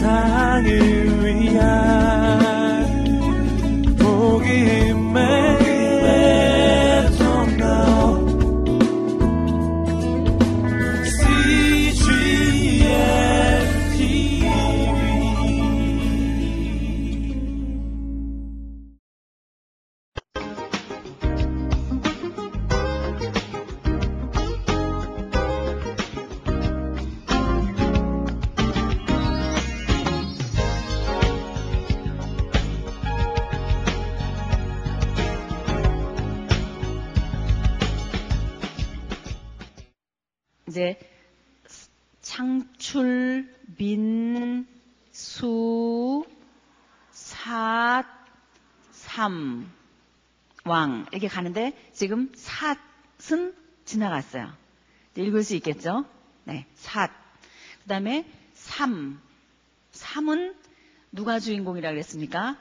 세상을 위한 왕 이렇게 가는데 지금 삿은 지나갔어요. 읽을 수 있겠죠? 네, 삿. 그 다음에 삼. 삼은 누가 주인공이라 그랬습니까?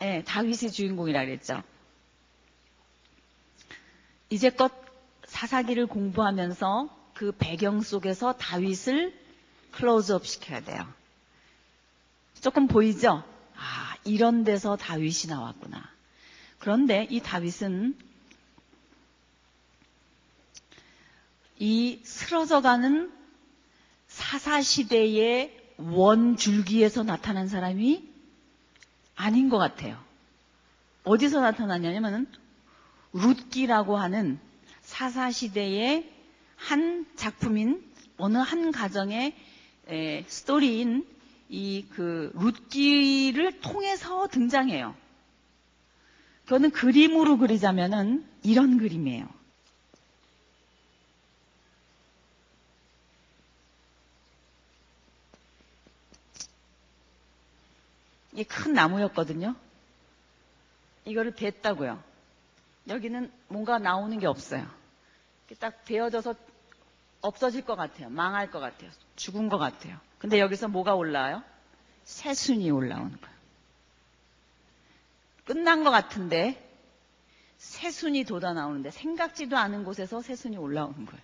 네, 다윗이 주인공이라 그랬죠. 이제껏 사사기를 공부하면서 그 배경 속에서 다윗을 클로즈업 시켜야 돼요. 조금 보이죠? 아, 이런 데서 다윗이 나왔구나. 그런데 이 다윗은 이 쓰러져가는 사사시대의 원줄기에서 나타난 사람이 아닌 것 같아요. 어디서 나타났냐면 룻기라고 하는 사사시대의 한 작품인 어느 한 가정의 에, 스토리인 이 그 룻기를 통해서 등장해요. 그거는 그림으로 그리자면은 이런 그림이에요. 이게 큰 나무였거든요. 이거를 뱄다고요. 여기는 뭔가 나오는 게 없어요. 딱 베어져서 없어질 것 같아요. 망할 것 같아요. 죽은 것 같아요. 근데 여기서 뭐가 올라와요? 새순이 올라오는 거예요. 끝난 것 같은데 새순이 돋아 나오는데 생각지도 않은 곳에서 새순이 올라오는 거예요.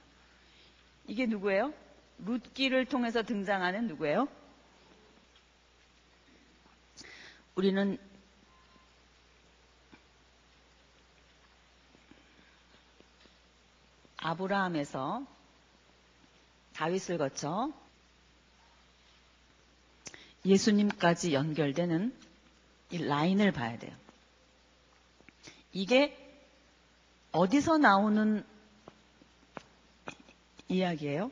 이게 누구예요? 룻기를 통해서 등장하는 누구예요? 우리는 아브라함에서 다윗을 거쳐 예수님까지 연결되는 이 라인을 봐야 돼요. 이게 어디서 나오는 이야기예요?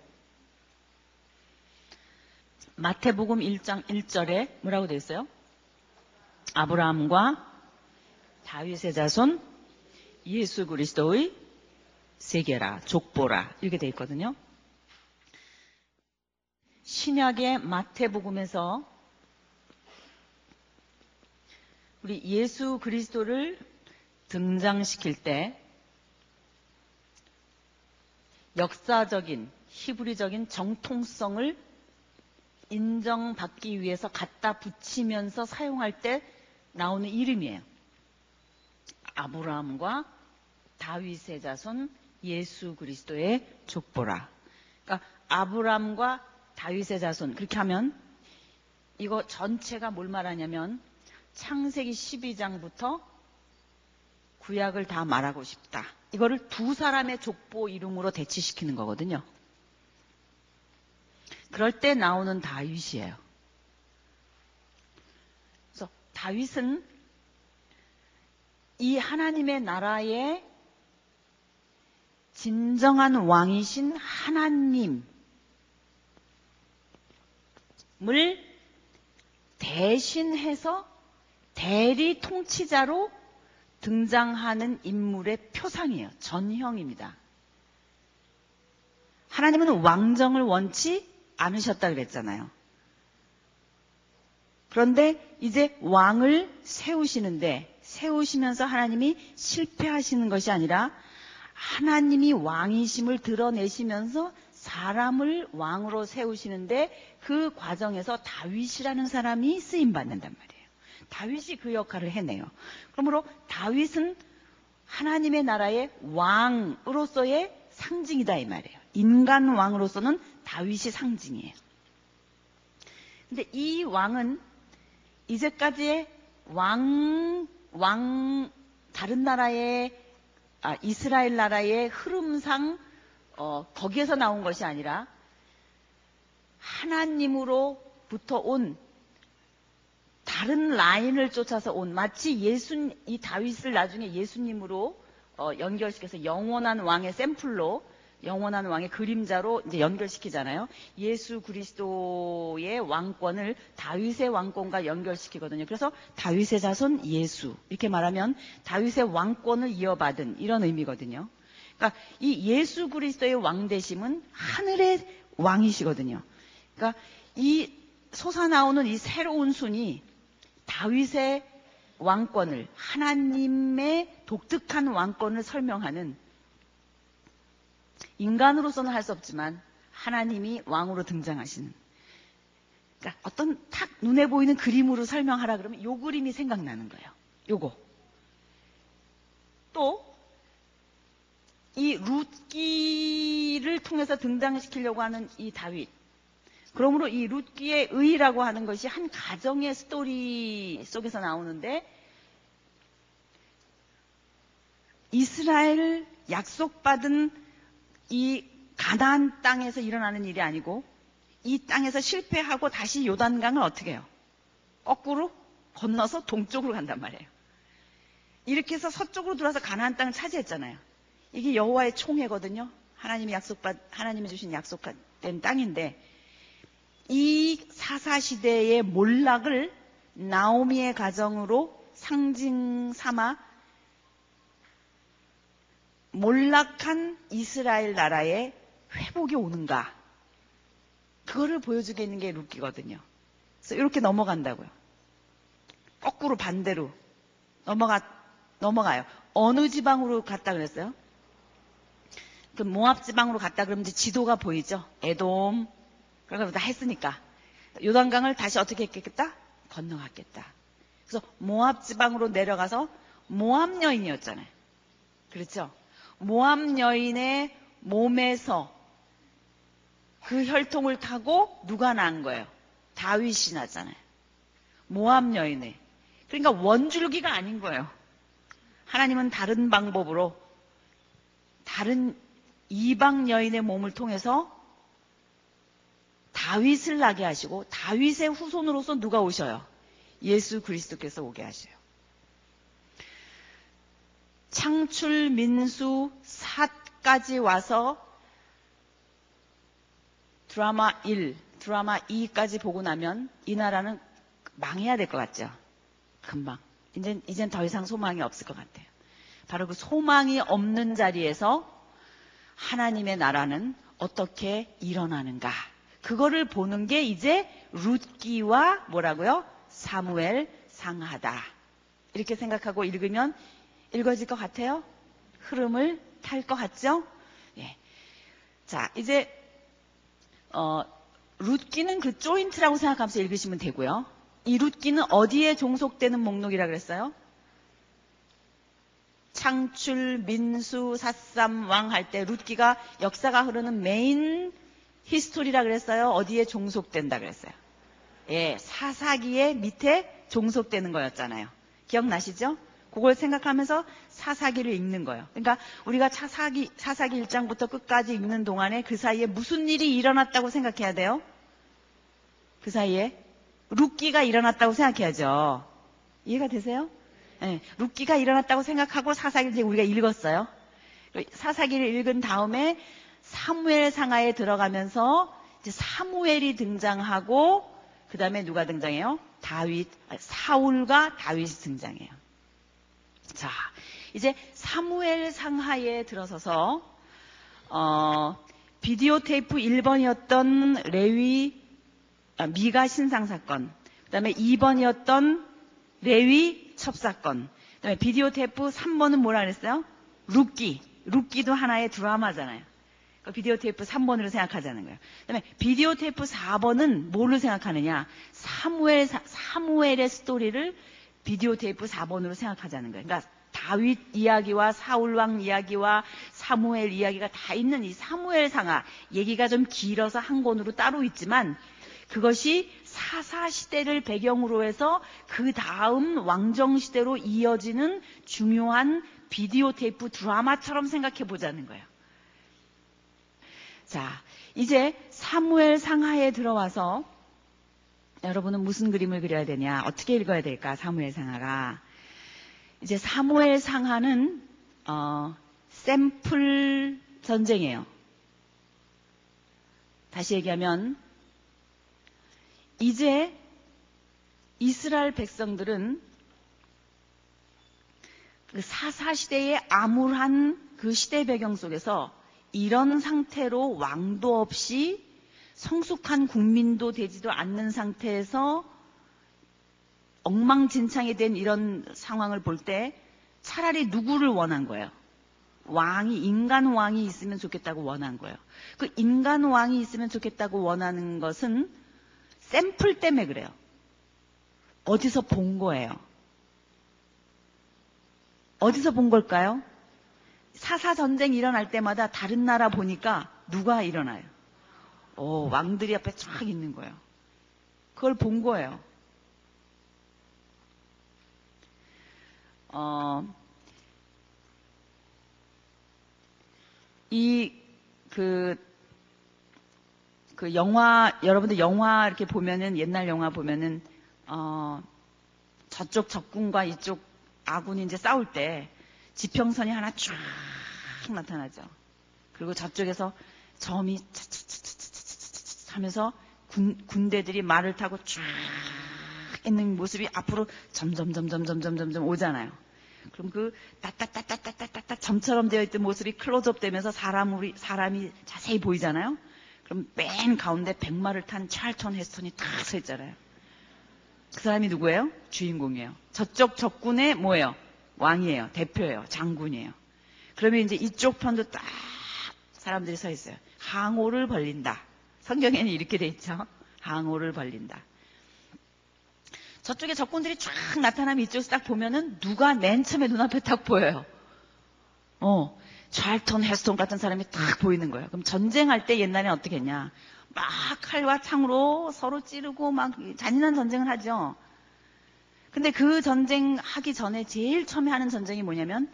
마태복음 1장 1절에 뭐라고 되어 있어요? 아브라함과 다윗의 자손 예수 그리스도의 세계라 족보라 이렇게 되어 있거든요. 신약의 마태복음에서 우리 예수 그리스도를 등장시킬 때 역사적인 히브리적인 정통성을 인정받기 위해서 갖다 붙이면서 사용할 때 나오는 이름이에요. 아브라함과 다윗의 자손 예수 그리스도의 족보라. 그러니까 아브라함과 다윗의 자손 그렇게 하면 이거 전체가 뭘 말하냐면 창세기 12장부터 구약을 다 말하고 싶다. 이거를 두 사람의 족보 이름으로 대치시키는 거거든요. 그럴 때 나오는 다윗이에요. 그래서 다윗은 이 하나님의 나라의 진정한 왕이신 하나님 을 대신해서 대리 통치자로 등장하는 인물의 표상이에요. 전형입니다. 하나님은 왕정을 원치 않으셨다 그랬잖아요. 그런데 이제 왕을 세우시는데 세우시면서 하나님이 실패하시는 것이 아니라 하나님이 왕이심을 드러내시면서 사람을 왕으로 세우시는데 그 과정에서 다윗이라는 사람이 쓰임 받는단 말이에요. 다윗이 그 역할을 해내요. 그러므로 다윗은 하나님의 나라의 왕으로서의 상징이다 이 말이에요. 인간 왕으로서는 다윗이 상징이에요. 근데 이 왕은 이제까지의 왕, 왕, 다른 나라의, 아, 이스라엘 나라의 흐름상, 어, 거기에서 나온 것이 아니라 하나님으로부터 온 다른 라인을 쫓아서 온 마치 예수 이 다윗을 나중에 예수님으로 어, 연결시켜서 영원한 왕의 샘플로 영원한 왕의 그림자로 이제 연결시키잖아요. 예수 그리스도의 왕권을 다윗의 왕권과 연결시키거든요. 그래서 다윗의 자손 예수 이렇게 말하면 다윗의 왕권을 이어받은 이런 의미거든요. 그러니까 이 예수 그리스도의 왕 되심은 하늘의 왕이시거든요. 그러니까 이 솟아나오는 이 새로운 순이 다윗의 왕권을 하나님의 독특한 왕권을 설명하는 인간으로서는 할 수 없지만 하나님이 왕으로 등장하시는 그러니까 어떤 탁 눈에 보이는 그림으로 설명하라 그러면 요 그림이 생각나는 거예요. 요거. 또 이 룻기를 통해서 등장시키려고 하는 이 다윗. 그러므로 이 룻기의 의라고 하는 것이 한 가정의 스토리 속에서 나오는데 이스라엘 약속받은 이 가나안 땅에서 일어나는 일이 아니고 이 땅에서 실패하고 다시 요단강을 어떻게 해요? 거꾸로 건너서 동쪽으로 간단 말이에요. 이렇게 해서 서쪽으로 들어와서 가나안 땅을 차지했잖아요. 이게 여호와의 총회거든요. 하나님이 약속받 하나님이 주신 약속된 땅인데 이 사사 시대의 몰락을 나오미의 가정으로 상징 삼아 몰락한 이스라엘 나라의 회복이 오는가? 그거를 보여주게 있는 게 룻기거든요. 그래서 이렇게 넘어간다고요. 거꾸로 반대로 넘어가 넘어가요. 어느 지방으로 갔다 그랬어요? 그 모압 지방으로 갔다 그러면 이제 지도가 보이죠. 에돔 그런 걸다 했으니까 요단강을 다시 어떻게 했겠다? 건너갔겠다. 그래서 모압 지방으로 내려가서 모압 여인이었잖아요. 그렇죠? 모압 여인의 몸에서 그 혈통을 타고 누가 난 거예요? 다윗이 나잖아요. 모압 여인의. 그러니까 원줄기가 아닌 거예요. 하나님은 다른 방법으로 다른 이방 여인의 몸을 통해서 다윗을 나게 하시고 다윗의 후손으로서 누가 오셔요? 예수 그리스도께서 오게 하셔요. 창출 민수 삿까지 와서 드라마 1, 드라마 2까지 보고 나면 이 나라는 망해야 될 것 같죠? 금방. 이젠, 이젠 더 이상 소망이 없을 것 같아요. 바로 그 소망이 없는 자리에서 하나님의 나라는 어떻게 일어나는가. 그거를 보는 게 이제 룻기와 뭐라고요? 사무엘 상하다. 이렇게 생각하고 읽으면 읽어질 것 같아요? 흐름을 탈 것 같죠? 예. 자, 이제, 어, 룻기는 그 조인트라고 생각하면서 읽으시면 되고요. 이 룻기는 어디에 종속되는 목록이라 그랬어요? 창출, 민수, 사삼, 왕 할 때 룻기가 역사가 흐르는 main history라 그랬어요? 어디에 종속된다 그랬어요? 예, 사사기의 밑에 종속되는 거였잖아요. 기억나시죠? 그걸 생각하면서 사사기를 읽는 거예요. 그러니까 우리가 사사기, 사사기 1장부터 끝까지 읽는 동안에 그 사이에 무슨 일이 일어났다고 생각해야 돼요? 그 사이에 룻기가 일어났다고 생각해야죠. 이해가 되세요? 네, 룻기가 일어났다고 생각하고 사사기를 우리가 읽었어요. 사사기를 읽은 다음에 사무엘 상하에 들어가면서 이제 사무엘이 등장하고 그 다음에 누가 등장해요? 다윗, 사울과 다윗이 등장해요. 자, 이제 사무엘 상하에 들어서서 어, 비디오 테이프 1번이었던 레위 아, 미가 신상 사건, 그 다음에 2번이었던 레위 첩 사건, 그 다음에 비디오 테이프 3번은 뭐라 그랬어요? 룻기, 룻기도 하나의 드라마잖아요. 그 비디오 테이프 3번으로 생각하자는 거예요. 그다음에 비디오 테이프 4번은 뭘로 생각하느냐? 사무엘 사무엘의 스토리를 비디오 테이프 4번으로 생각하자는 거예요. 그러니까 다윗 이야기와 사울 왕 이야기와 사무엘 이야기가 다 있는 이 사무엘 상하 얘기가 좀 길어서 한 권으로 따로 있지만 그것이 사사 시대를 배경으로 해서 그 다음 왕정 시대로 이어지는 중요한 비디오 테이프 드라마처럼 생각해 보자는 거예요. 자, 이제 사무엘 상하에 들어와서 여러분은 무슨 그림을 그려야 되냐? 어떻게 읽어야 될까? 사무엘 상하가. 이제 사무엘 상하는 어, 샘플 전쟁이에요. 다시 얘기하면 이제 이스라엘 백성들은 그 사사 시대의 암울한 그 시대 배경 속에서 이런 상태로 왕도 없이 성숙한 국민도 되지도 않는 상태에서 엉망진창이 된 이런 상황을 볼 때 차라리 누구를 원한 거예요? 왕이, 인간 왕이 있으면 좋겠다고 원한 거예요. 그 인간 왕이 있으면 좋겠다고 원하는 것은 샘플 때문에 그래요. 어디서 본 거예요? 어디서 본 걸까요? 사사 전쟁 일어날 때마다 다른 나라 보니까 누가 일어나요? 오, 왕들이 앞에 쫙 있는 거예요. 그걸 본 거예요. 어, 이, 그, 그 영화, 여러분들 영화 이렇게 보면은, 옛날 영화 보면은, 어, 저쪽 적군과 이쪽 아군이 이제 싸울 때 지평선이 하나 쫙 나타나죠. 그리고 저쪽에서 점이 차차차차차차 하면서 군, 군대들이 말을 타고 쫙 있는 모습이 앞으로 점점점점점점점점 오잖아요. 그럼 그 따따따따따따따 점처럼 되어 있던 모습이 클로즈업 되면서 사람이, 사람이 자세히 보이잖아요. 그럼 맨 가운데 백마를 탄 찰턴 헤스턴이 딱 서 있잖아요. 그 사람이 누구예요? 주인공이에요. 저쪽 적군의 뭐예요? 왕이에요. 대표예요. 장군이에요. 그러면 이제 이쪽 편도 딱 사람들이 서 있어요. 항오를 벌린다. 성경에는 이렇게 돼 있죠. 항오를 벌린다. 저쪽에 적군들이 쫙 나타나면 이쪽에서 딱 보면은 누가 맨 처음에 눈앞에 딱 보여요. 어, 찰턴, 헤스톤 같은 사람이 딱 보이는 거예요. 그럼 전쟁할 때 옛날에 어떻게 했냐. 막 칼과 창으로 서로 찌르고 막 잔인한 전쟁을 하죠. 근데 그 전쟁 하기 전에 제일 처음에 하는 전쟁이 뭐냐면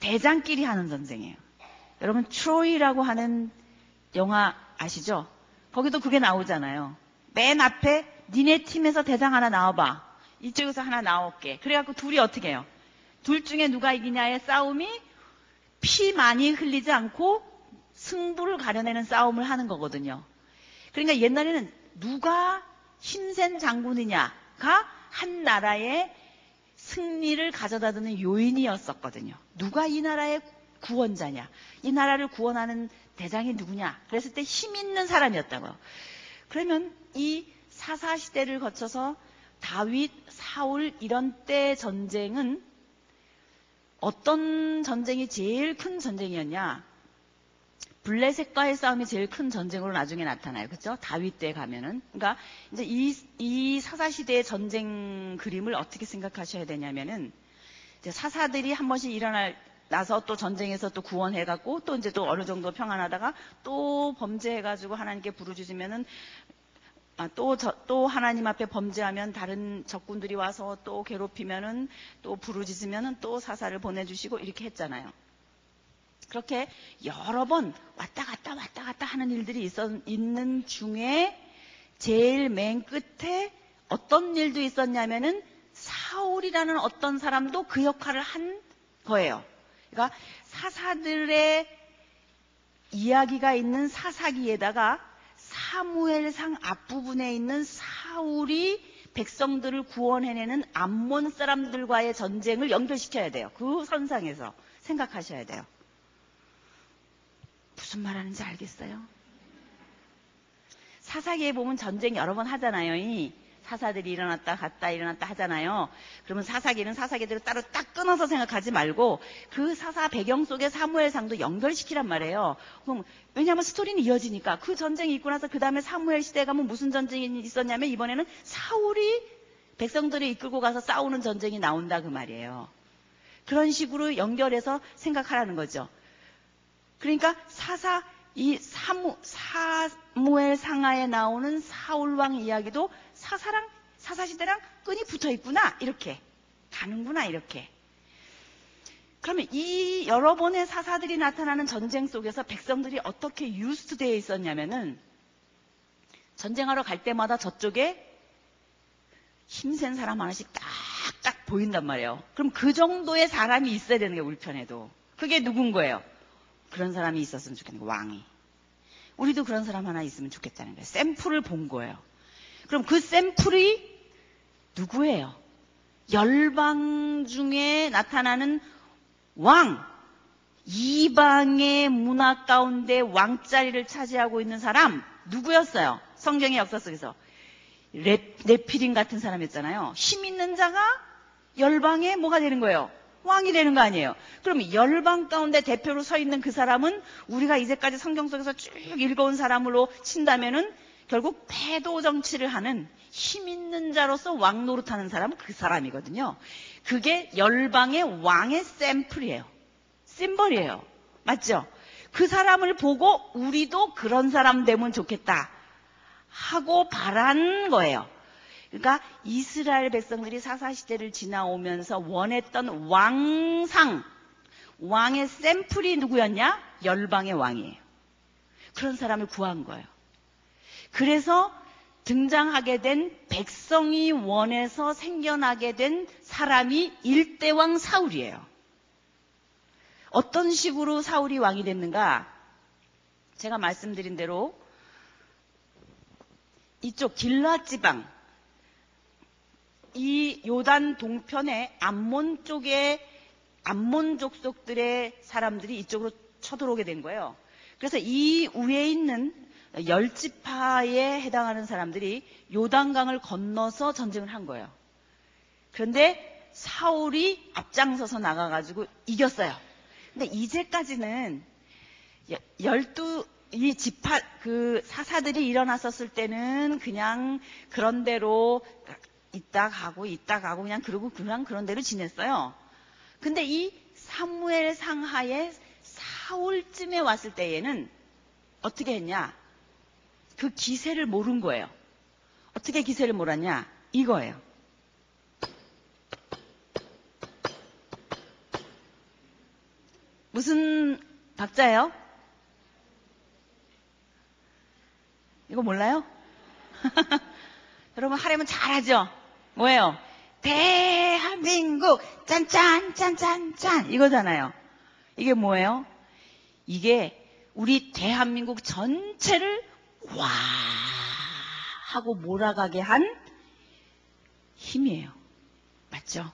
대장끼리 하는 전쟁이에요. 여러분 트로이라고 하는 영화 아시죠? 거기도 그게 나오잖아요. 맨 앞에 니네 팀에서 대장 하나 나와봐. 이쪽에서 하나 나올게. 그래갖고 둘이 어떻게 해요? 둘 중에 누가 이기냐의 싸움이 피 많이 흘리지 않고 승부를 가려내는 싸움을 하는 거거든요. 그러니까 옛날에는 누가 힘센 장군이냐가 한 나라의 승리를 가져다 드는 요인이었었거든요. 누가 이 나라의 구원자냐? 이 나라를 구원하는 대장이 누구냐? 그랬을 때 힘 있는 사람이었다고요. 그러면 이 사사 시대를 거쳐서 다윗, 사울 이런 때 전쟁은 어떤 전쟁이 제일 큰 전쟁이었냐? 블레셋과의 싸움이 제일 큰 전쟁으로 나중에 나타나요. 그죠? 다윗 때 가면은. 그러니까 이제 이, 이 사사 시대의 전쟁 그림을 어떻게 생각하셔야 되냐면은 사사들이 한 번씩 일어날 나서 또 전쟁에서 또 구원해갖고 또 이제 또 어느 정도 평안하다가 또 범죄해가지고 하나님께 부르짖으면은 아, 또, 저, 또 하나님 앞에 범죄하면 다른 적군들이 와서 또 괴롭히면은 또 부르짖으면은 또 사사를 보내주시고 이렇게 했잖아요. 그렇게 여러 번 왔다 갔다 왔다 갔다 하는 일들이 있었, 있는 중에 제일 맨 끝에 어떤 일도 있었냐면은 사울이라는 어떤 사람도 그 역할을 한 거예요. 그러니까 사사들의 이야기가 있는 사사기에다가 사무엘상 앞부분에 있는 사울이 백성들을 구원해내는 암몬 사람들과의 전쟁을 연결시켜야 돼요. 그 선상에서 생각하셔야 돼요. 무슨 말 하는지 알겠어요? 사사기에 보면 전쟁 여러 번 하잖아요. 사사들이 일어났다 갔다 일어났다 하잖아요. 그러면 사사기는 사사기대로 따로 딱 끊어서 생각하지 말고 그 사사 배경 속에 사무엘상도 연결시키란 말이에요. 그럼 왜냐하면 스토리는 이어지니까 그 전쟁이 있고 나서 그 다음에 사무엘 시대 가면 무슨 전쟁이 있었냐면 이번에는 사울이 백성들을 이끌고 가서 싸우는 전쟁이 나온다 그 말이에요. 그런 식으로 연결해서 생각하라는 거죠. 그러니까 사사 이 사무, 사무엘 상하에 나오는 사울왕 이야기도 사사랑, 사사시대랑 끈이 붙어 있구나. 이렇게. 가는구나. 이렇게. 그러면 이 여러 번의 사사들이 나타나는 전쟁 속에서 백성들이 어떻게 유스트되어 있었냐면은 전쟁하러 갈 때마다 저쪽에 힘센 사람 하나씩 딱딱 보인단 말이에요. 그럼 그 정도의 사람이 있어야 되는 게 우리 편에도. 그게 누군 거예요? 그런 사람이 있었으면 좋겠는 거예요. 왕이. 우리도 그런 사람 하나 있으면 좋겠다는 거예요. 샘플을 본 거예요. 그럼 그 샘플이 누구예요? 열방 중에 나타나는 왕, 이방의 문화 가운데 왕자리를 차지하고 있는 사람 누구였어요? 성경의 역사 속에서 레, 네피린 같은 사람이었잖아요. 힘 있는 자가 열방에 뭐가 되는 거예요? 왕이 되는 거 아니에요. 그럼 열방 가운데 대표로 서 있는 그 사람은 우리가 이제까지 성경 속에서 쭉 읽어온 사람으로 친다면은 결국 패도 정치를 하는 힘 있는 자로서 왕 노릇하는 사람은 그 사람이거든요. 그게 열방의 왕의 샘플이에요. 심벌이에요. 맞죠? 그 사람을 보고 우리도 그런 사람 되면 좋겠다 하고 바란 거예요. 그러니까 이스라엘 백성들이 사사시대를 지나오면서 원했던 왕상, 왕의 샘플이 누구였냐? 열방의 왕이에요. 그런 사람을 구한 거예요. 그래서 등장하게 된 백성이 원해서 생겨나게 된 사람이 일대왕 사울이에요. 어떤 식으로 사울이 왕이 됐는가? 제가 말씀드린 대로 이쪽 길라 지방, 이 요단 동편의 암몬 쪽에 암몬 족속들의 사람들이 이쪽으로 쳐들어오게 된 거예요. 그래서 이 위에 있는 열지파에 해당하는 사람들이 요단강을 건너서 전쟁을 한 거예요. 그런데 사울이 앞장서서 나가가지고 이겼어요. 근데 이제까지는 열두 이 지파 그 사사들이 일어났었을 때는 그냥 그런 대로 있다 가고 있다 가고 그냥 그러고 그냥 그런 대로 지냈어요. 근데 이 사무엘 상하에 사울쯤에 왔을 때에는 어떻게 했냐? 그 기세를 모른 거예요. 어떻게 기세를 몰았냐? 이거예요. 무슨 박자예요? 이거 몰라요? 여러분 하려면 잘하죠? 뭐예요? 대한민국 짠짠짠짠짠 이거잖아요. 이게 뭐예요? 이게 우리 대한민국 전체를 와 하고 몰아가게 한 힘이에요. 맞죠?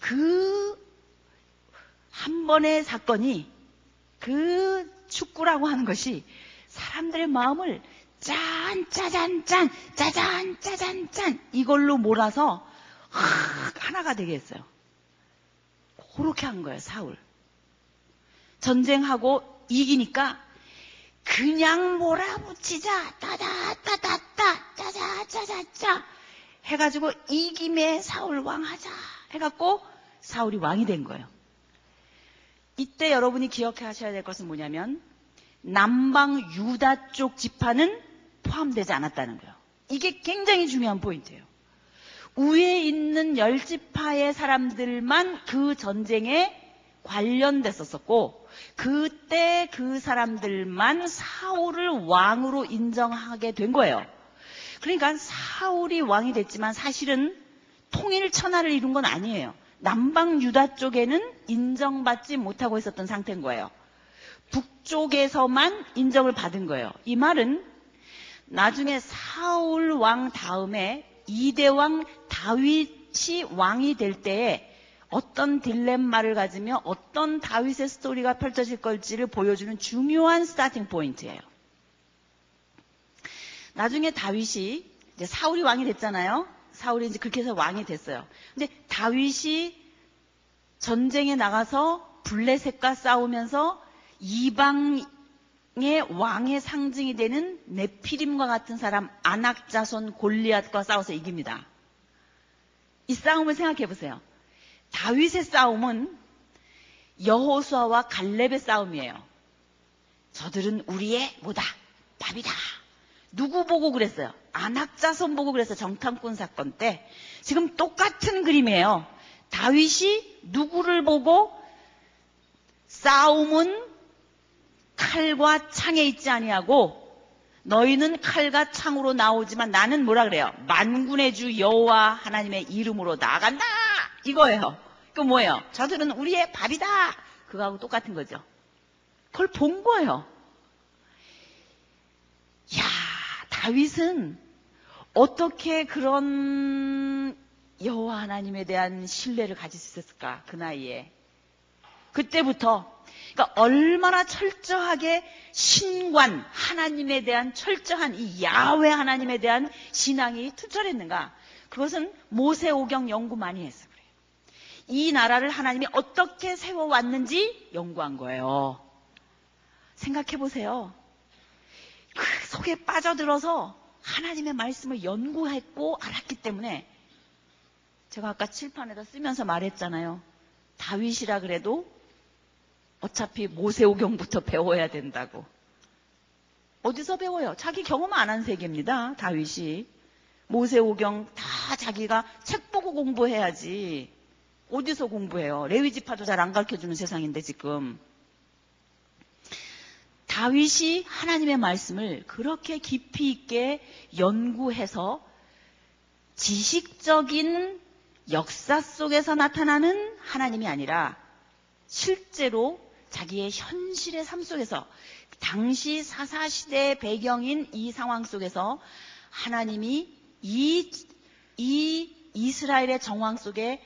그 한 번의 사건이 그 축구라고 하는 것이 사람들의 마음을 짠, 짜잔, 짠, 짜잔, 짜잔, 짠 이걸로 몰아서 하나가 되게 했어요. 그렇게 한 거예요, 사울. 전쟁하고 이기니까 그냥 몰아붙이자, 따다따다따, 짜자짜자짜 해가지고 이김에 사울 왕 하자 해갖고 사울이 왕이 된 거예요. 이때 여러분이 기억하셔야 될 것은 뭐냐면 남방 유다 쪽 지파는 포함되지 않았다는 거예요. 이게 굉장히 중요한 포인트예요. 위에 있는 열지파의 사람들만 그 전쟁에 관련됐었었고 그때 그 사람들만 사울을 왕으로 인정하게 된 거예요. 그러니까 사울이 왕이 됐지만 사실은 통일 천하를 이룬 건 아니에요. 남방 유다 쪽에는 인정받지 못하고 있었던 상태인 거예요. 북쪽에서만 인정을 받은 거예요. 이 말은 나중에 사울 왕 다음에 이대왕 다윗이 왕이 될 때에 어떤 딜레마를 가지며 어떤 다윗의 스토리가 펼쳐질 걸지를 보여주는 중요한 스타팅 포인트예요. 나중에 다윗이 이제 사울이 왕이 됐잖아요. 사울이 이제 그렇게 해서 왕이 됐어요. 근데 다윗이 전쟁에 나가서 블레셋과 싸우면서 이방 의 왕의 상징이 되는 네피림과 같은 사람 아낙자손 골리앗과 싸워서 이깁니다. 이 싸움을 생각해 보세요. 다윗의 싸움은 여호수아와 갈렙의 싸움이에요. 저들은 우리의 뭐다? 밥이다. 누구 보고 그랬어요? 안악자손 보고 그랬어요. 정탐꾼 사건 때. 지금 똑같은 그림이에요. 다윗이 누구를 보고 싸움은 칼과 창에 있지 아니하고 너희는 칼과 창으로 나오지만 나는 뭐라 그래요? 만군의 주 여호와 하나님의 이름으로 나간다. 이거예요. 그 뭐예요? 저들은 우리의 밥이다. 그거하고 똑같은 거죠. 그걸 본 거예요. 야, 다윗은 어떻게 그런 여호와 하나님에 대한 신뢰를 가질 수 있었을까? 그 나이에. 그때부터 그러니까 얼마나 철저하게 신관 하나님에 대한 철저한 이 야훼 하나님에 대한 신앙이 투철했는가? 그것은 모세오경 연구 많이 했어 그래요. 이 나라를 하나님이 어떻게 세워왔는지 연구한 거예요. 생각해 보세요. 그 속에 빠져들어서 하나님의 말씀을 연구했고 알았기 때문에 제가 아까 칠판에다 쓰면서 말했잖아요. 다윗이라 그래도 어차피 모세오경부터 배워야 된다고. 어디서 배워요? 자기 경험 안 한 세계입니다. 다윗이. 모세오경 다 자기가 책 보고 공부해야지. 어디서 공부해요? 레위지파도 잘 안 가르쳐주는 세상인데 지금. 다윗이 하나님의 말씀을 그렇게 깊이 있게 연구해서 지식적인 역사 속에서 나타나는 하나님이 아니라 실제로 자기의 현실의 삶 속에서 당시 사사시대의 배경인 이 상황 속에서 하나님이 이, 이 이스라엘의 정황 속에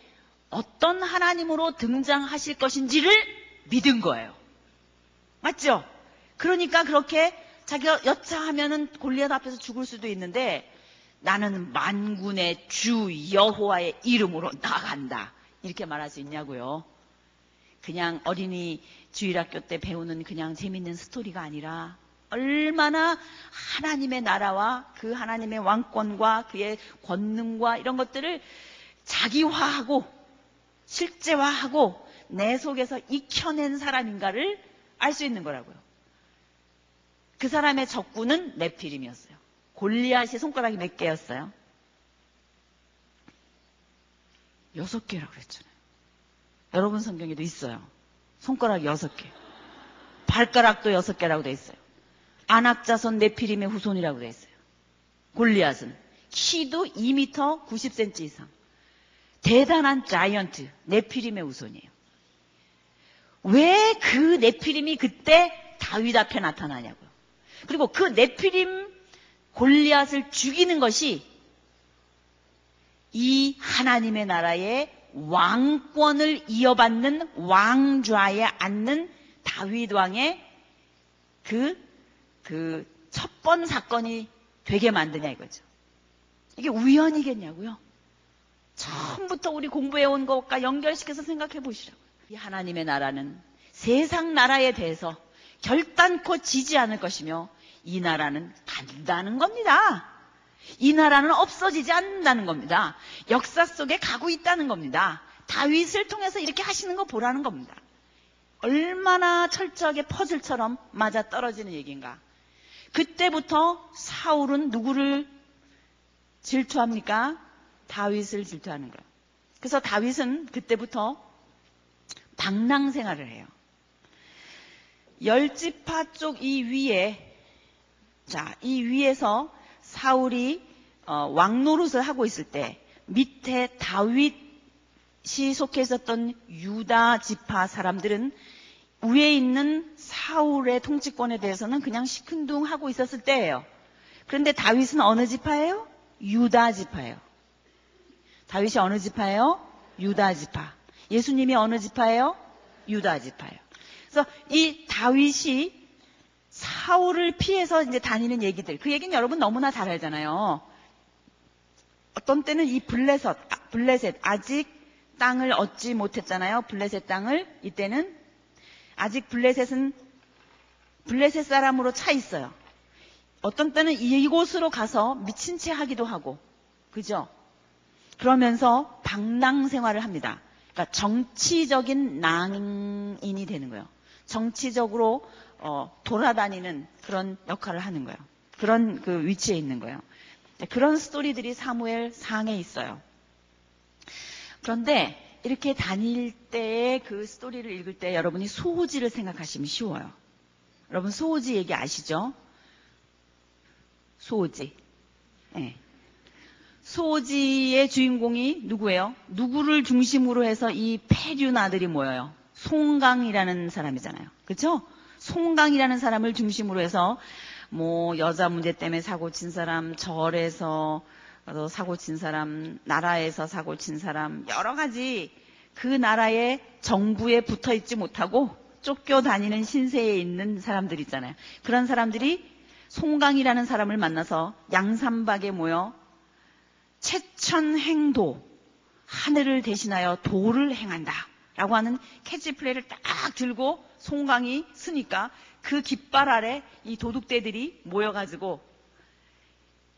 어떤 하나님으로 등장하실 것인지를 믿은 거예요. 맞죠? 그러니까 그렇게 자기가 여차하면은 골리앗 앞에서 죽을 수도 있는데 나는 만군의 주 여호와의 이름으로 나간다. 이렇게 말할 수 있냐고요. 그냥 어린이 주일학교 때 배우는 그냥 재밌는 스토리가 아니라 얼마나 하나님의 나라와 그 하나님의 왕권과 그의 권능과 이런 것들을 자기화하고 실제화하고 내 속에서 익혀낸 사람인가를 알 수 있는 거라고요. 그 사람의 적군은 네피림이었어요. 골리앗이 손가락이 몇 개였어요? 여섯 개라고 그랬잖아요. 여러분 성경에도 있어요. 손가락 여섯 개. 발가락도 여섯 개라고 돼 있어요. 안악자손 네피림의 후손이라고 돼 있어요. 골리앗은 키도 2m 90cm 이상. 대단한 자이언트 네피림의 후손이에요. 왜 그 네피림이 그때 다윗 앞에 나타나냐고요. 그리고 그 네피림 골리앗을 죽이는 것이 이 하나님의 나라의 왕권을 이어받는 왕좌에 앉는 다윗 왕의 그, 그 첫 번 사건이 되게 만드냐 이거죠. 이게 우연이겠냐고요? 처음부터 우리 공부해온 것과 연결시켜서 생각해 보시라고요. 이 하나님의 나라는 세상 나라에 대해서 결단코 지지 않을 것이며 이 나라는 간다는 겁니다. 이 나라는 없어지지 않는다는 겁니다. 역사 속에 가고 있다는 겁니다. 다윗을 통해서 이렇게 하시는 거 보라는 겁니다. 얼마나 철저하게 퍼즐처럼 맞아 떨어지는 얘기인가. 그때부터 사울은 누구를 질투합니까? 다윗을 질투하는 거예요. 그래서 다윗은 그때부터 방랑 생활을 해요. 열지파 쪽 이 위에 자, 이 위에서 사울이 어, 왕 노릇을 하고 있을 때 밑에 다윗이 속해 있었던 유다 지파 사람들은 위에 있는 사울의 통치권에 대해서는 그냥 시큰둥 하고 있었을 때예요. 그런데 다윗은 어느 지파예요? 유다 지파예요. 다윗이 어느 지파예요? 유다 지파. 예수님이 어느 지파예요? 유다 지파예요. 그래서 이 다윗이 사울을 피해서 이제 다니는 얘기들. 그 얘기는 여러분 너무나 잘 알잖아요. 어떤 때는 이 블레셋, 아, 블레셋 아직 땅을 얻지 못했잖아요. 블레셋 땅을 이때는 아직 블레셋은 블레셋 사람으로 차 있어요. 어떤 때는 이곳으로 가서 미친 채 하기도 하고, 그죠? 그러면서 방랑 생활을 합니다. 그러니까 정치적인 낭인이 되는 거예요. 정치적으로 어, 돌아다니는 그런 역할을 하는 거예요. 그런 그 위치에 있는 거예요. 그런 스토리들이 사무엘 상에 있어요. 그런데 이렇게 다닐 때의 그 스토리를 읽을 때 여러분이 수호지를 생각하시면 쉬워요. 여러분 수호지 얘기 아시죠? 수호지. 네. 소호지의 주인공이 누구예요? 누구를 중심으로 해서 이 폐륜아들이 모여요? 송강이라는 사람이잖아요. 그렇죠? 송강이라는 사람을 중심으로 해서 뭐 여자 문제 때문에 사고 친 사람, 절에서 사고 친 사람, 나라에서 사고 친 사람, 여러 가지 그 나라의 정부에 붙어 있지 못하고 쫓겨 다니는 신세에 있는 사람들 있잖아요. 그런 사람들이 송강이라는 사람을 만나서 양산박에 모여 채천행도 하늘을 대신하여 도를 행한다. 라고 하는 캐치플레이를 딱 들고 송강이 쓰니까 그 깃발 아래 이 도둑대들이 모여가지고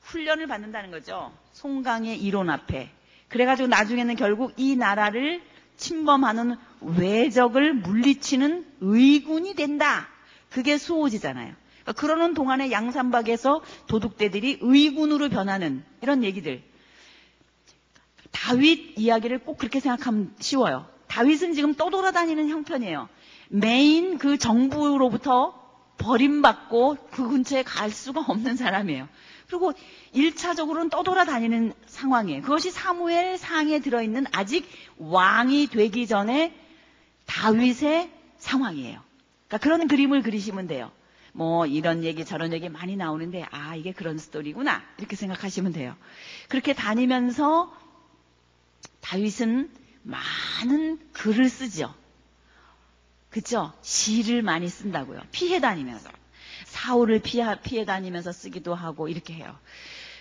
훈련을 받는다는 거죠. 송강의 이론 앞에. 그래가지고 나중에는 결국 이 나라를 침범하는 외적을 물리치는 의군이 된다. 그게 수호지잖아요. 그러니까 그러는 동안에 양산박에서 도둑대들이 의군으로 변하는 이런 얘기들. 다윗 이야기를 꼭 그렇게 생각하면 쉬워요. 다윗은 지금 떠돌아다니는 형편이에요. 메인 그 정부로부터 버림받고 그 근처에 갈 수가 없는 사람이에요. 그리고 1차적으로는 떠돌아다니는 상황이에요. 그것이 사무엘 상에 들어있는 아직 왕이 되기 전에 다윗의 상황이에요. 그러니까 그런 그림을 그리시면 돼요. 뭐 이런 얘기 저런 얘기 많이 나오는데 아 이게 그런 스토리구나 이렇게 생각하시면 돼요. 그렇게 다니면서 다윗은 많은 글을 쓰죠. 그죠? 시를 많이 쓴다고요. 피해 다니면서. 사울을 피해, 피해 다니면서 쓰기도 하고 이렇게 해요.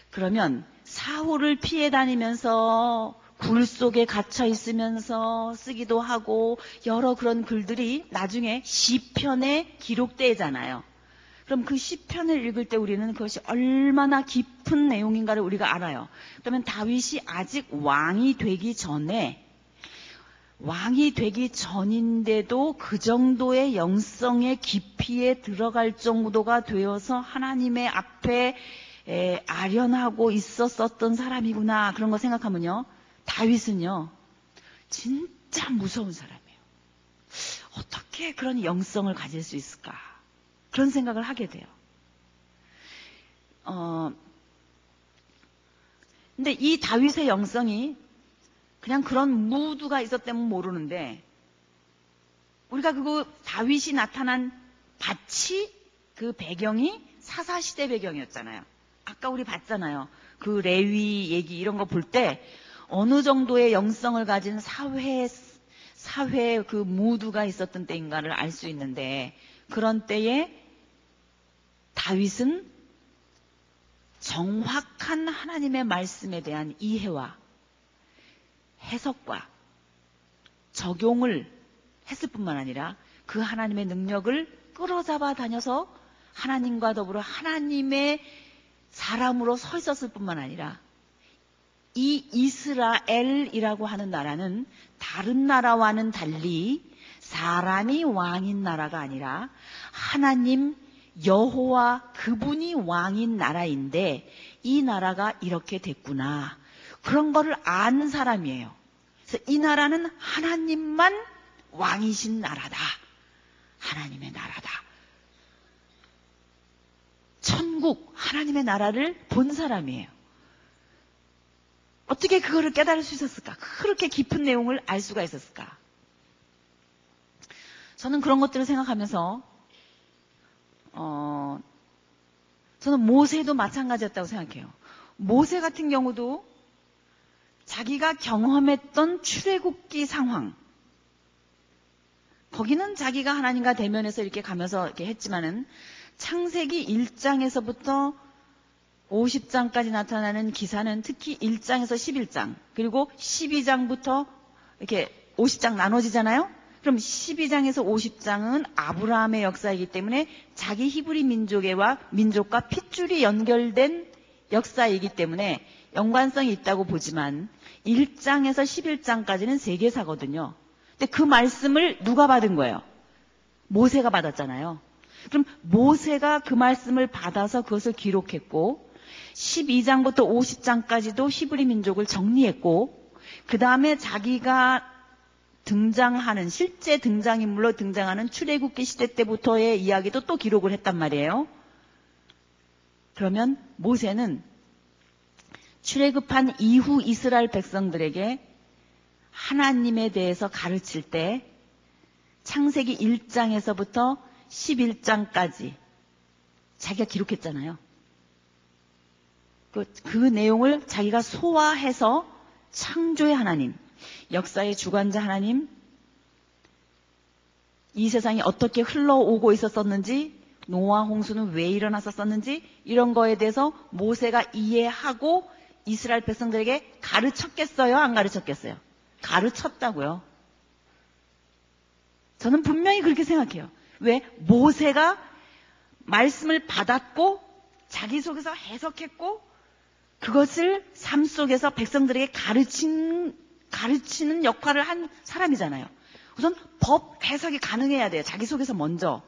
그러면 사울을 피해 다니면서 굴 속에 갇혀 있으면서 쓰기도 하고 여러 그런 글들이 나중에 시편에 기록되잖아요. 그럼 그 시편을 읽을 때 우리는 그것이 얼마나 깊은 내용인가를 우리가 알아요. 그러면 다윗이 아직 왕이 되기 전에 왕이 되기 전인데도 그 정도의 영성의 깊이에 들어갈 정도가 되어서 하나님의 앞에 아련하고 있었었던 사람이구나 그런 거 생각하면요 다윗은요 진짜 무서운 사람이에요. 어떻게 그런 영성을 가질 수 있을까 그런 생각을 하게 돼요. 어, 근데 이 다윗의 영성이 그냥 그런 무드가 있었다면 모르는데 우리가 그거 다윗이 나타난 밭이 그 배경이 사사시대 배경이었잖아요. 아까 우리 봤잖아요. 그 레위 얘기 이런 거 볼 때 어느 정도의 영성을 가진 사회 사회 그 무드가 있었던 때인가를 알 수 있는데 그런 때에 다윗은 정확한 하나님의 말씀에 대한 이해와 해석과 적용을 했을 뿐만 아니라 그 하나님의 능력을 끌어잡아 다녀서 하나님과 더불어 하나님의 사람으로 서 있었을 뿐만 아니라 이 이스라엘이라고 하는 나라는 다른 나라와는 달리 사람이 왕인 나라가 아니라 하나님 여호와 그분이 왕인 나라인데 이 나라가 이렇게 됐구나. 그런 거를 아는 사람이에요. 그래서 이 나라는 하나님만 왕이신 나라다. 하나님의 나라다. 천국, 하나님의 나라를 본 사람이에요. 어떻게 그거를 깨달을 수 있었을까? 그렇게 깊은 내용을 알 수가 있었을까? 저는 그런 것들을 생각하면서, 어, 저는 모세도 마찬가지였다고 생각해요. 모세 같은 경우도 자기가 경험했던 출애굽기 상황. 거기는 자기가 하나님과 대면해서 이렇게 가면서 이렇게 했지만은 창세기 1장에서부터 50장까지 나타나는 기사는 특히 1장에서 11장, 그리고 12장부터 이렇게 50장 나눠지잖아요? 그럼 12장에서 50장은 아브라함의 역사이기 때문에 자기 히브리 민족과 민족과 핏줄이 연결된 역사이기 때문에 연관성이 있다고 보지만 1장에서 11장까지는 세계사거든요. 근데 그 말씀을 누가 받은 거예요? 모세가 받았잖아요. 그럼 모세가 그 말씀을 받아서 그것을 기록했고 12장부터 50장까지도 히브리 민족을 정리했고 그 다음에 자기가 등장하는 실제 등장인물로 등장하는 출애굽기 시대 때부터의 이야기도 또 기록을 했단 말이에요. 그러면 모세는 출애굽한 이후 이스라엘 백성들에게 하나님에 대해서 가르칠 때 창세기 1장에서부터 11장까지 자기가 기록했잖아요. 그, 그 내용을 자기가 소화해서 창조의 하나님, 역사의 주관자 하나님, 이 세상이 어떻게 흘러오고 있었었는지, 노아 홍수는 왜 일어났었었는지, 이런 거에 대해서 모세가 이해하고 이스라엘 백성들에게 가르쳤겠어요? 안 가르쳤겠어요? 가르쳤다고요. 저는 분명히 그렇게 생각해요. 왜? 모세가 말씀을 받았고 자기 속에서 해석했고 그것을 삶 속에서 백성들에게 가르친, 가르치는 역할을 한 사람이잖아요. 우선 법 해석이 가능해야 돼요. 자기 속에서 먼저.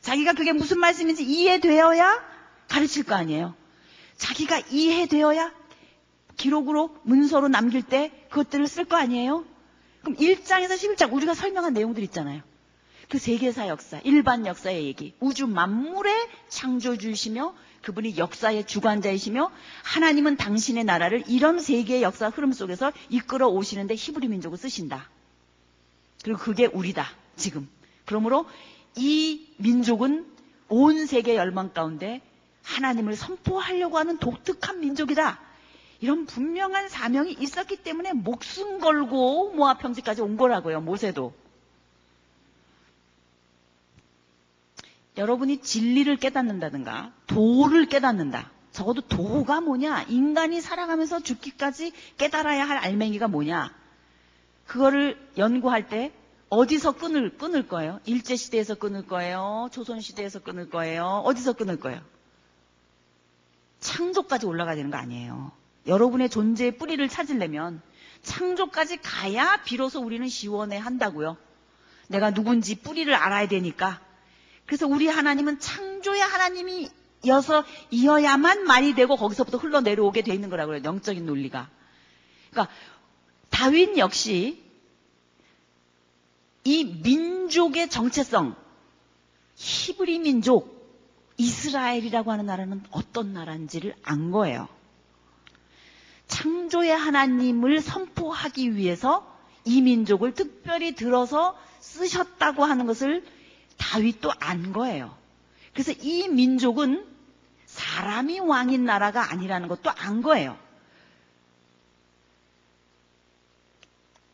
자기가 그게 무슨 말씀인지 이해되어야 가르칠 거 아니에요. 자기가 이해되어야 기록으로 문서로 남길 때 그것들을 쓸 거 아니에요? 그럼 1장에서 11장 우리가 설명한 내용들 있잖아요. 그 세계사 역사, 일반 역사의 얘기, 우주 만물의 창조주이시며 그분이 역사의 주관자이시며 하나님은 당신의 나라를 이런 세계의 역사 흐름 속에서 이끌어 오시는데 히브리 민족을 쓰신다. 그리고 그게 우리다. 지금. 그러므로 이 민족은 온 세계 열망 가운데 하나님을 선포하려고 하는 독특한 민족이다. 이런 분명한 사명이 있었기 때문에 목숨 걸고 모압 평지까지 온 거라고요. 모세도. 여러분이 진리를 깨닫는다든가 도를 깨닫는다. 적어도 도가 뭐냐? 인간이 살아가면서 죽기까지 깨달아야 할 알맹이가 뭐냐? 그거를 연구할 때 어디서 끊을 끊을 거예요? 일제 시대에서 끊을 거예요? 조선 시대에서 끊을 거예요? 어디서 끊을 거예요? 창조까지 올라가야 되는 거 아니에요. 여러분의 존재의 뿌리를 찾으려면 창조까지 가야 비로소 우리는 시원해 한다고요. 내가 누군지 뿌리를 알아야 되니까 그래서 우리 하나님은 창조의 하나님이 이어서 이어야만 말이 되고 거기서부터 흘러내려오게 돼 있는 거라고요. 영적인 논리가. 그러니까 다윈 역시 이 민족의 정체성, 히브리 민족, 이스라엘이라고 하는 나라는 어떤 나라인지를 안 거예요. 창조의 하나님을 선포하기 위해서 이 민족을 특별히 들어서 쓰셨다고 하는 것을 다윗도 안 거예요. 그래서 이 민족은 사람이 왕인 나라가 아니라는 것도 안 거예요.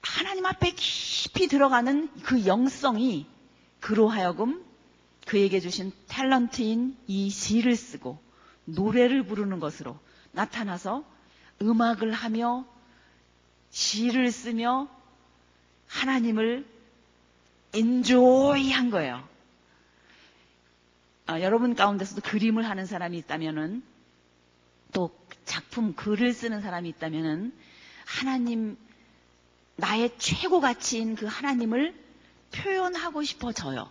하나님 앞에 깊이 들어가는 그 영성이 그로 하여금 그에게 주신 탤런트인 이 시를 쓰고 노래를 부르는 것으로 나타나서 음악을 하며 시를 쓰며 하나님을 엔조이 한 거예요. 어, 여러분 가운데서도 그림을 하는 사람이 있다면은 또 작품 글을 쓰는 사람이 있다면은 하나님 나의 최고 가치인 그 하나님을 표현하고 싶어져요.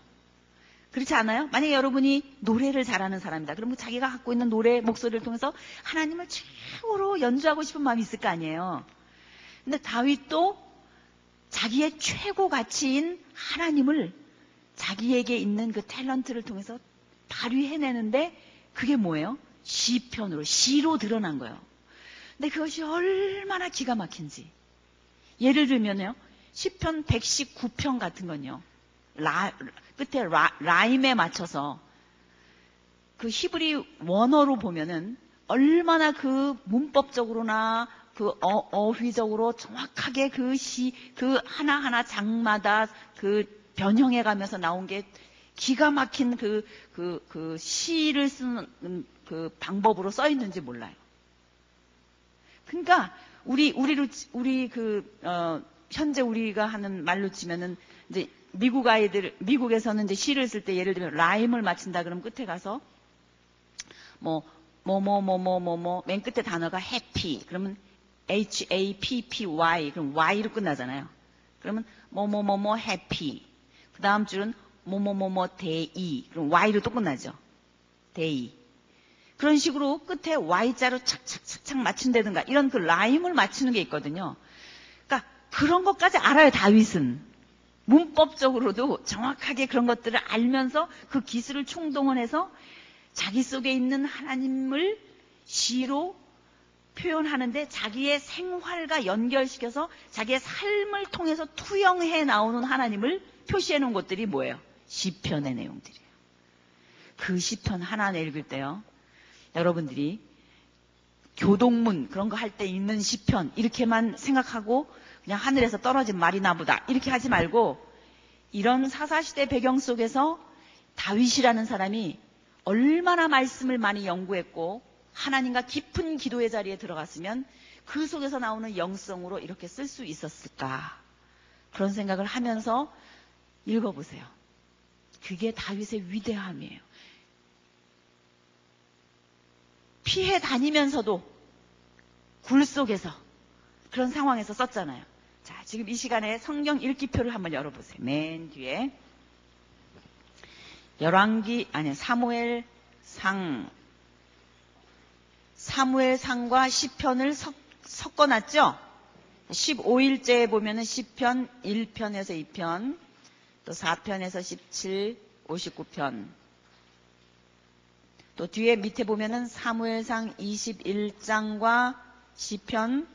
그렇지 않아요? 만약에 여러분이 노래를 잘하는 사람이다. 그러면 자기가 갖고 있는 노래 목소리를 통해서 하나님을 최고로 연주하고 싶은 마음이 있을 거 아니에요. 근데 다윗도 자기의 최고 가치인 하나님을 자기에게 있는 그 탤런트를 통해서 발휘해내는데 그게 뭐예요? 시편으로, 시로 드러난 거예요. 근데 그것이 얼마나 기가 막힌지. 예를 들면요. 시편 119편 같은 건요. 라, 끝에 라, 임에 맞춰서 그 히브리 원어로 보면은 얼마나 그 문법적으로나 그 어, 휘적으로 정확하게 그 시, 그 하나하나 장마다 그 변형해 가면서 나온 게 기가 막힌 그, 그, 그 시를 쓰는 그 방법으로 써 있는지 몰라요. 그러니까, 우리, 우리로, 우리 그, 어, 현재 우리가 하는 말로 치면은 이제 미국 아이들, 미국에서는 이제 시를 쓸 때 예를 들면 라임을 맞춘다 그러면 끝에 가서 뭐, 뭐, 뭐, 뭐, 뭐, 뭐, 뭐, 맨 끝에 단어가 happy. 그러면 H-A-P-P-Y. 그럼 Y로 끝나잖아요. 그러면 뭐, 뭐, 뭐, 뭐, happy. 그 다음 줄은 뭐 뭐 뭐 뭐 대이 그럼 Y로 또 끝나죠. 대이 그런 식으로 끝에 Y자로 착착착착 맞춘다든가 이런 그 라임을 맞추는 게 있거든요. 그러니까 그런 것까지 알아요 다윗은 문법적으로도 정확하게 그런 것들을 알면서 그 기술을 총동원해서 자기 속에 있는 하나님을 시로 표현하는데 자기의 생활과 연결시켜서 자기의 삶을 통해서 투영해 나오는 하나님을 표시해 놓은 것들이 뭐예요? 시편의 내용들이에요. 그 시편 하나 읽을 때요. 여러분들이 교동문 그런 거 할 때 있는 시편 이렇게만 생각하고 그냥 하늘에서 떨어진 말이나 보다 이렇게 하지 말고 이런 사사시대 배경 속에서 다윗이라는 사람이 얼마나 말씀을 많이 연구했고 하나님과 깊은 기도의 자리에 들어갔으면 그 속에서 나오는 영성으로 이렇게 쓸 수 있었을까 그런 생각을 하면서 읽어보세요. 그게 다윗의 위대함이에요. 피해 다니면서도 굴 속에서 그런 상황에서 썼잖아요. 자, 지금 이 시간에 성경 읽기표를 한번 열어보세요. 맨 뒤에 열왕기 아니 사무엘 상 사무엘 상과 시편을 섞 어 놨죠? 15일째에 보면은 시편 1편에서 2편, 또 4편에서 17, 59편. 또 뒤에 밑에 보면은 사무엘상 21장과 시편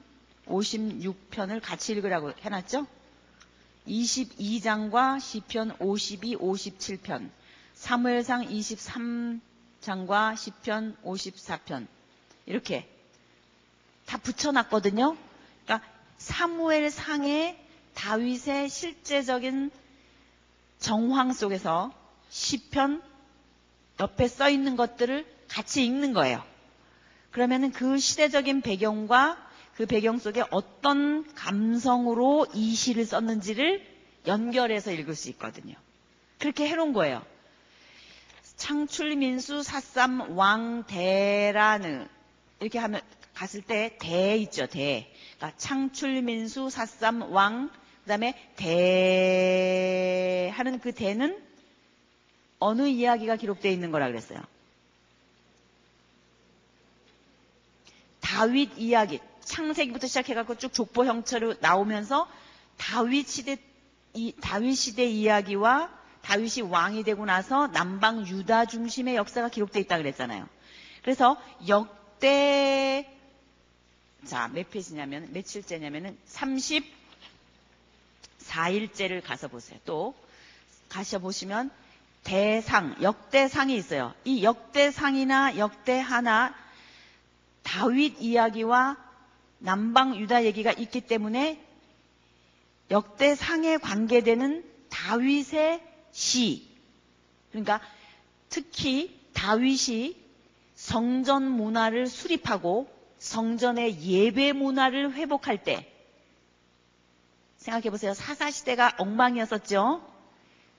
56편을 같이 읽으라고 해놨죠? 22장과 시편 52, 57편, 사무엘상 23장과 시편 54편 이렇게 다 붙여놨거든요. 그러니까 사무엘상의 다윗의 실제적인 정황 속에서 시편 옆에 써 있는 것들을 같이 읽는 거예요. 그러면은 그 시대적인 배경과 그 배경 속에 어떤 감성으로 이 시를 썼는지를 연결해서 읽을 수 있거든요. 그렇게 해놓은 거예요. 창출민수 사삼 왕대라느 이렇게 하면 갔을 때 대 있죠 대. 그러니까 창출민수 사삼 왕 그다음에 대 하는 그 대는 어느 이야기가 기록되어 있는 거라 그랬어요? 다윗 이야기, 창세기부터 시작해갖고 쭉 족보 형태로 나오면서 다윗 시대, 이, 다윗 시대 이야기와 다윗이 왕이 되고 나서 남방 유다 중심의 역사가 기록되어 있다 그랬잖아요. 그래서 역대, 자, 몇 페이지냐면, 며칠째냐면은 34일째를 가서 보세요. 또, 가셔 보시면 대상, 역대상이 있어요. 이 역대상이나 역대하나 다윗 이야기와 남방 유다 얘기가 있기 때문에 역대상에 관계되는 다윗의 시, 그러니까 특히 다윗이 성전 문화를 수립하고 성전의 예배 문화를 회복할 때 생각해 보세요. 사사 시대가 엉망이었었죠.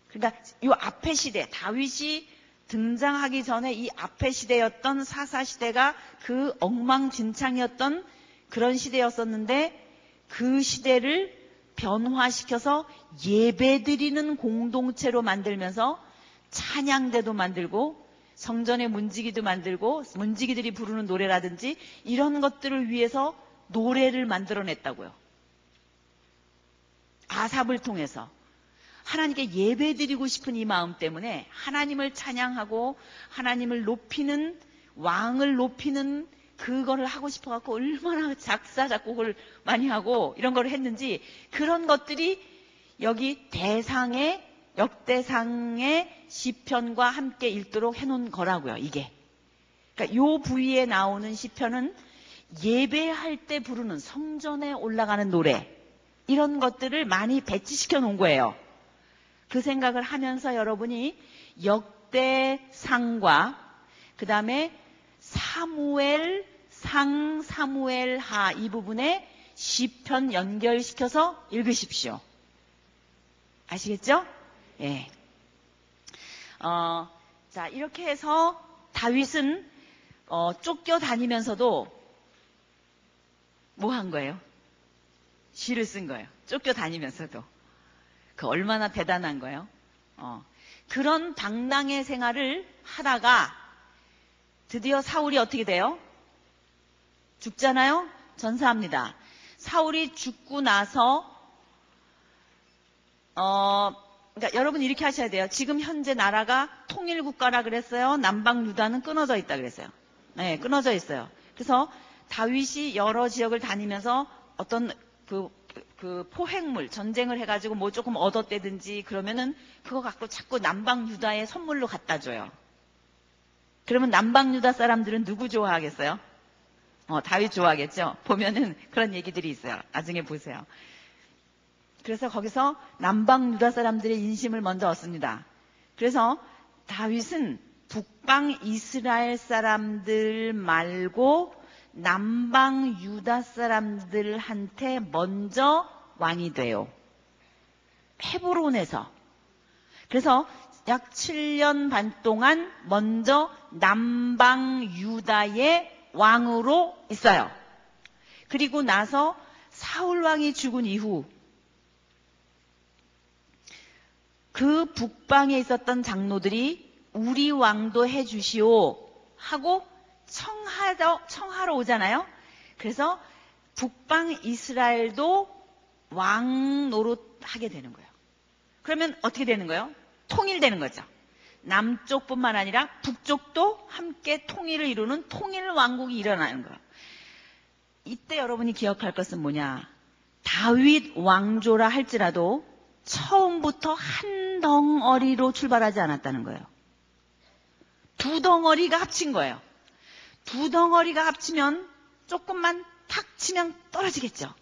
그러니까 이 앞에 시대 다윗이 등장하기 전에 이 앞에 시대였던 사사 시대가 그 엉망진창이었던 그런 시대였었는데 그 시대를 변화시켜서 예배드리는 공동체로 만들면서 찬양대도 만들고 성전의 문지기도 만들고 문지기들이 부르는 노래라든지 이런 것들을 위해서 노래를 만들어냈다고요. 아삽을 통해서 하나님께 예배드리고 싶은 이 마음 때문에 하나님을 찬양하고 하나님을 높이는 왕을 높이는 그거를 하고 싶어 갖고 얼마나 작사 작곡을 많이 하고 이런 걸 했는지 그런 것들이 여기 대상의 역대상의 시편과 함께 읽도록 해놓은 거라고요. 이게. 그러니까 요 부위에 나오는 시편은 예배할 때 부르는 성전에 올라가는 노래 이런 것들을 많이 배치시켜 놓은 거예요. 그 생각을 하면서 여러분이 역대상과 그 다음에 사무엘 상 사무엘 하 이 부분에 시편 연결시켜서 읽으십시오. 아시겠죠? 예. 어, 자 이렇게 해서 다윗은 어, 쫓겨 다니면서도 뭐 한 거예요? 시를 쓴 거예요. 쫓겨 다니면서도. 그 얼마나 대단한 거예요. 어. 그런 방랑의 생활을 하다가 드디어 사울이 어떻게 돼요? 죽잖아요? 전사합니다. 사울이 죽고 나서 어 그러니까 여러분 이렇게 하셔야 돼요. 지금 현재 나라가 통일 국가라 그랬어요. 남방 유다는 끊어져 있다 그랬어요. 네, 끊어져 있어요. 그래서 다윗이 여러 지역을 다니면서 어떤 그, 그 포획물, 전쟁을 해가지고 뭐 조금 얻었대든지 그러면은 그거 갖고 자꾸 남방 유다에 선물로 갖다 줘요. 그러면 남방 유다 사람들은 누구 좋아하겠어요? 어, 다윗 좋아하겠죠? 보면은 그런 얘기들이 있어요. 나중에 보세요. 그래서 거기서 남방 유다 사람들의 인심을 먼저 얻습니다. 그래서 다윗은 북방 이스라엘 사람들 말고 남방 유다 사람들한테 먼저 왕이 돼요. 헤브론에서. 그래서 약 7년 반 동안 먼저 남방 유다의 왕으로 있어요. 그리고 나서 사울 왕이 죽은 이후 그 북방에 있었던 장로들이 우리 왕도 해 주시오 하고 청하러, 청하러 오잖아요. 그래서 북방 이스라엘도 왕 노릇하게 되는 거예요. 그러면 어떻게 되는 거예요? 통일되는 거죠. 남쪽뿐만 아니라 북쪽도 함께 통일을 이루는 통일 왕국이 일어나는 거예요. 이때 여러분이 기억할 것은 뭐냐? 다윗 왕조라 할지라도 처음부터 한 덩어리로 출발하지 않았다는 거예요. 두 덩어리가 합친 거예요. 두 덩어리가 합치면 조금만 탁 치면 떨어지겠죠.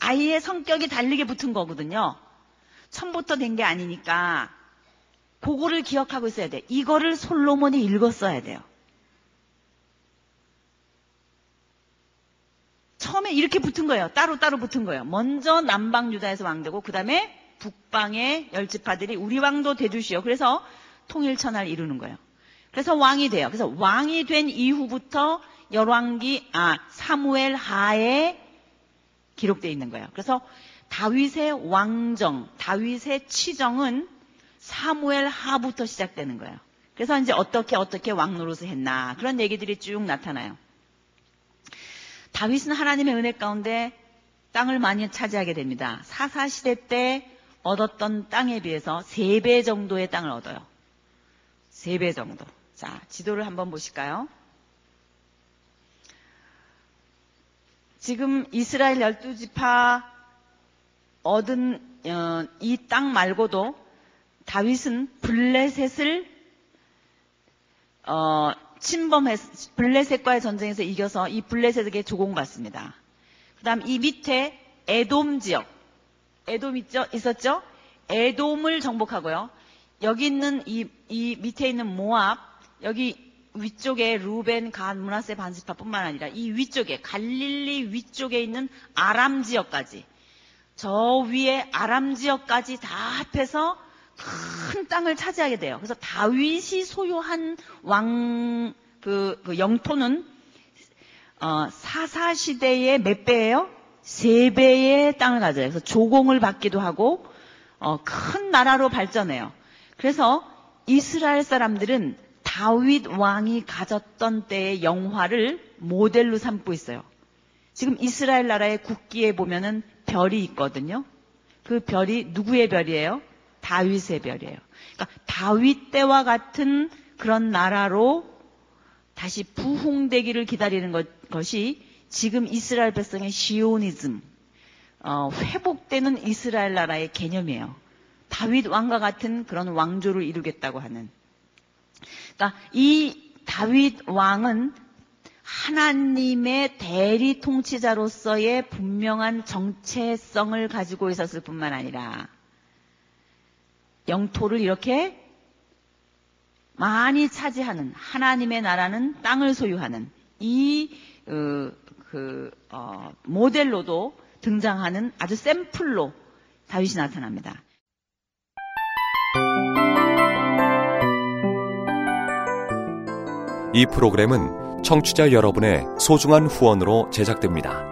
아이의 성격이 다르게 붙은 거거든요. 처음부터 된 게 아니니까 그거를 기억하고 있어야 돼. 이거를 솔로몬이 읽었어야 돼요. 처음에 이렇게 붙은 거예요. 따로따로 붙은 거예요. 먼저 남방 유다에서 왕되고 그 다음에 북방의 열지파들이 우리 왕도 대주시오. 그래서 통일천하를 이루는 거예요. 그래서 왕이 돼요. 그래서 왕이 된 이후부터 열왕기 아 사무엘 하에 기록되어 있는 거예요. 그래서 다윗의 왕정, 다윗의 치정은 사무엘 하부터 시작되는 거예요. 그래서 이제 어떻게 어떻게 왕 노릇을 했나 그런 얘기들이 쭉 나타나요. 다윗은 하나님의 은혜 가운데 땅을 많이 차지하게 됩니다. 사사 시대 때 얻었던 땅에 비해서 3배 정도의 땅을 얻어요. 3배 정도. 자, 지도를 한번 보실까요? 지금 이스라엘 12지파 얻은 어, 이땅 말고도 다윗은 블레셋을 어, 침범했 블레셋과의 전쟁에서 이겨서 이 블레셋에게 조공받습니다. 그다음 이 밑에 에돔 지역 에돔 있죠? 있었죠? 에돔을 정복하고요. 여기 있는 이, 이 밑에 있는 모압, 여기 위쪽에 루벤, 간, 문하세, 반지파뿐만 아니라 이 위쪽에 갈릴리 위쪽에 있는 아람 지역까지 저 위에 아람 지역까지 다 합해서 큰 땅을 차지하게 돼요. 그래서 다윗이 소유한 왕, 그, 그 영토는, 어, 사사 시대의 몇 배예요? 세 배의 땅을 가져요. 그래서 조공을 받기도 하고, 어, 큰 나라로 발전해요. 그래서 이스라엘 사람들은 다윗 왕이 가졌던 때의 영화를 모델로 삼고 있어요. 지금 이스라엘 나라의 국기에 보면은 별이 있거든요. 그 별이 누구의 별이에요? 다윗의 별이에요. 그러니까 다윗 때와 같은 그런 나라로 다시 부흥되기를 기다리는 것, 이 지금 이스라엘 백성의 시오니즘, 어, 회복되는 이스라엘 나라의 개념이에요. 다윗 왕과 같은 그런 왕조를 이루겠다고 하는. 그러니까 이 다윗 왕은 하나님의 대리 통치자로서의 분명한 정체성을 가지고 있었을 뿐만 아니라 영토를 이렇게 많이 차지하는 하나님의 나라는 땅을 소유하는 이 어, 그, 어, 모델로도 등장하는 아주 샘플로 다윗이 나타납니다. 이 프로그램은 청취자 여러분의 소중한 후원으로 제작됩니다.